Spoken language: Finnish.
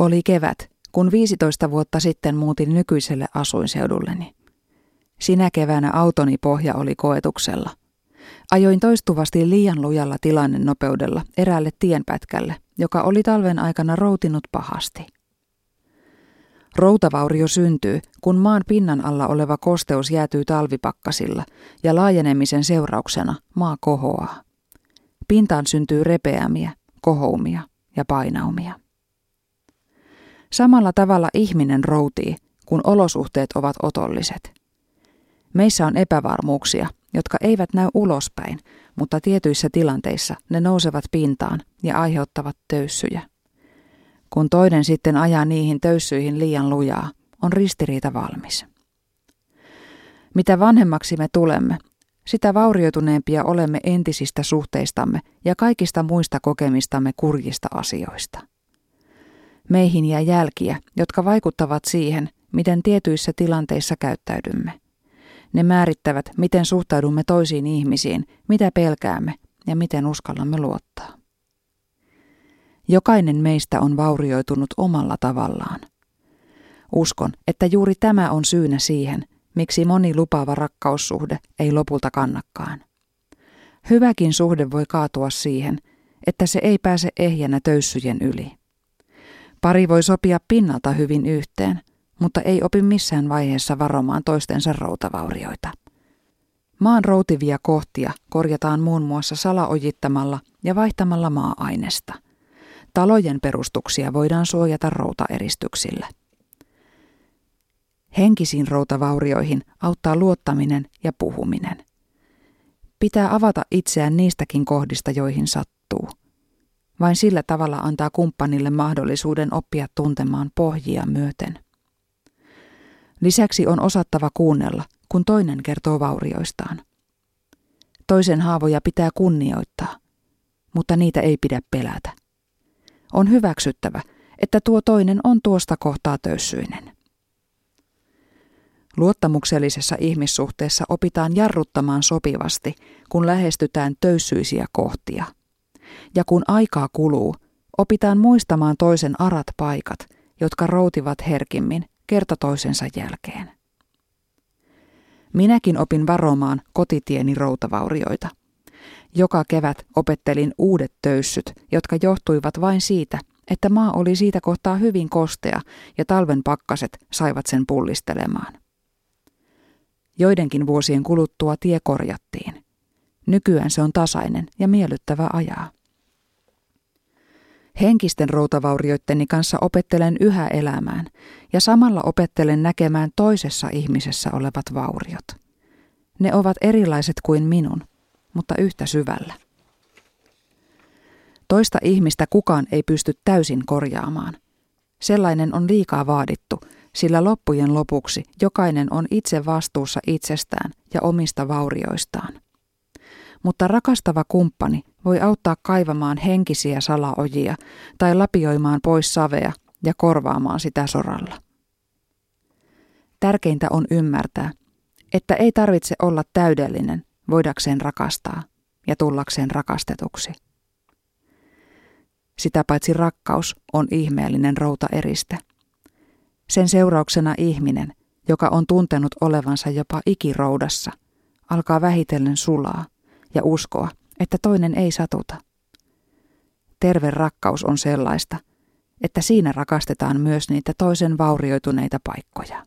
Oli kevät, kun 15 vuotta sitten muutin nykyiselle asuinseudulleni. Sinä keväänä autoni pohja oli koetuksella. Ajoin toistuvasti liian lujalla tilannenopeudella eräälle tienpätkälle, joka oli talven aikana routinut pahasti. Routavaurio syntyy, kun maan pinnan alla oleva kosteus jäätyy talvipakkasilla ja laajenemisen seurauksena maa kohoaa. Pintaan syntyy repeämiä, kohoumia ja painaumia. Samalla tavalla ihminen routii, kun olosuhteet ovat otolliset. Meissä on epävarmuuksia, jotka eivät näy ulospäin, mutta tietyissä tilanteissa ne nousevat pintaan ja aiheuttavat töyssyjä. Kun toinen sitten ajaa niihin töyssyihin liian lujaa, on ristiriita valmis. Mitä vanhemmaksi me tulemme, sitä vaurioituneempia olemme entisistä suhteistamme ja kaikista muista kokemistamme kurjista asioista. Meihin jää jälkiä, jotka vaikuttavat siihen, miten tietyissä tilanteissa käyttäydymme. Ne määrittävät, miten suhtaudumme toisiin ihmisiin, mitä pelkäämme ja miten uskallamme luottaa. Jokainen meistä on vaurioitunut omalla tavallaan. Uskon, että juuri tämä on syynä siihen, miksi moni lupaava rakkaussuhde ei lopulta kannakkaan. Hyväkin suhde voi kaatua siihen, että se ei pääse ehjänä töyssyjen yli. Pari voi sopia pinnalta hyvin yhteen, mutta ei opi missään vaiheessa varomaan toistensa routavaurioita. Maan routivia kohtia korjataan muun muassa salaojittamalla ja vaihtamalla maa-ainesta. Talojen perustuksia voidaan suojata routaeristyksillä. Henkisiin routavaurioihin auttaa luottaminen ja puhuminen. Pitää avata itseään niistäkin kohdista, joihin sattuu. Vain sillä tavalla antaa kumppanille mahdollisuuden oppia tuntemaan pohjia myöten. Lisäksi on osattava kuunnella, kun toinen kertoo vaurioistaan. Toisen haavoja pitää kunnioittaa, mutta niitä ei pidä pelätä. On hyväksyttävä, että tuo toinen on tuosta kohtaa töyssyinen. Luottamuksellisessa ihmissuhteessa opitaan jarruttamaan sopivasti, kun lähestytään töyssyisiä kohtia. Ja kun aikaa kuluu, opitaan muistamaan toisen arat paikat, jotka routivat herkimmin kerta toisensa jälkeen. Minäkin opin varomaan kotitieni routavaurioita. Joka kevät opettelin uudet töyssyt, jotka johtuivat vain siitä, että maa oli siitä kohtaa hyvin kostea ja talven pakkaset saivat sen pullistelemaan. Joidenkin vuosien kuluttua tie korjattiin. Nykyään se on tasainen ja miellyttävä ajaa. Henkisten routavaurioitteni kanssa opettelen yhä elämään ja samalla opettelen näkemään toisessa ihmisessä olevat vauriot. Ne ovat erilaiset kuin minun, mutta yhtä syvällä. Toista ihmistä kukaan ei pysty täysin korjaamaan. Sellainen on liikaa vaadittu, sillä loppujen lopuksi jokainen on itse vastuussa itsestään ja omista vaurioistaan. Mutta rakastava kumppani voi auttaa kaivamaan henkisiä salaojia tai lapioimaan pois savea ja korvaamaan sitä soralla. Tärkeintä on ymmärtää, että ei tarvitse olla täydellinen voidakseen rakastaa ja tullakseen rakastetuksi. Sitä paitsi rakkaus on ihmeellinen routaeriste. Sen seurauksena ihminen, joka on tuntenut olevansa jopa ikiroudassa, alkaa vähitellen sulaa ja uskoa, että toinen ei satuta. Terve rakkaus on sellaista, että siinä rakastetaan myös niitä toisen vaurioituneita paikkoja.